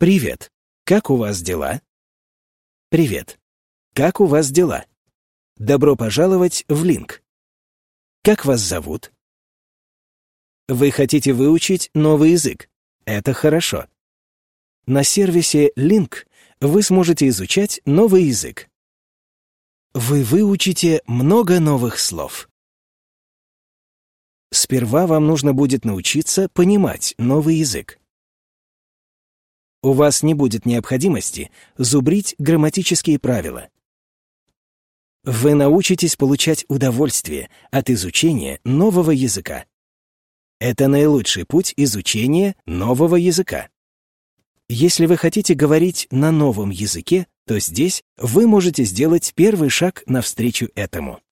Привет. Как у вас дела? Привет. Как у вас дела? Добро пожаловать в Линк. Как вас зовут? Вы хотите выучить новый язык? Это хорошо. На сервисе Link вы сможете изучать новый язык. Вы выучите много новых слов. Сперва вам нужно будет научиться понимать новый язык. У вас не будет необходимости зубрить грамматические правила. Вы научитесь получать удовольствие от изучения нового языка. Это наилучший путь изучения нового языка. Если вы хотите говорить на новом языке, то здесь вы можете сделать первый шаг навстречу этому.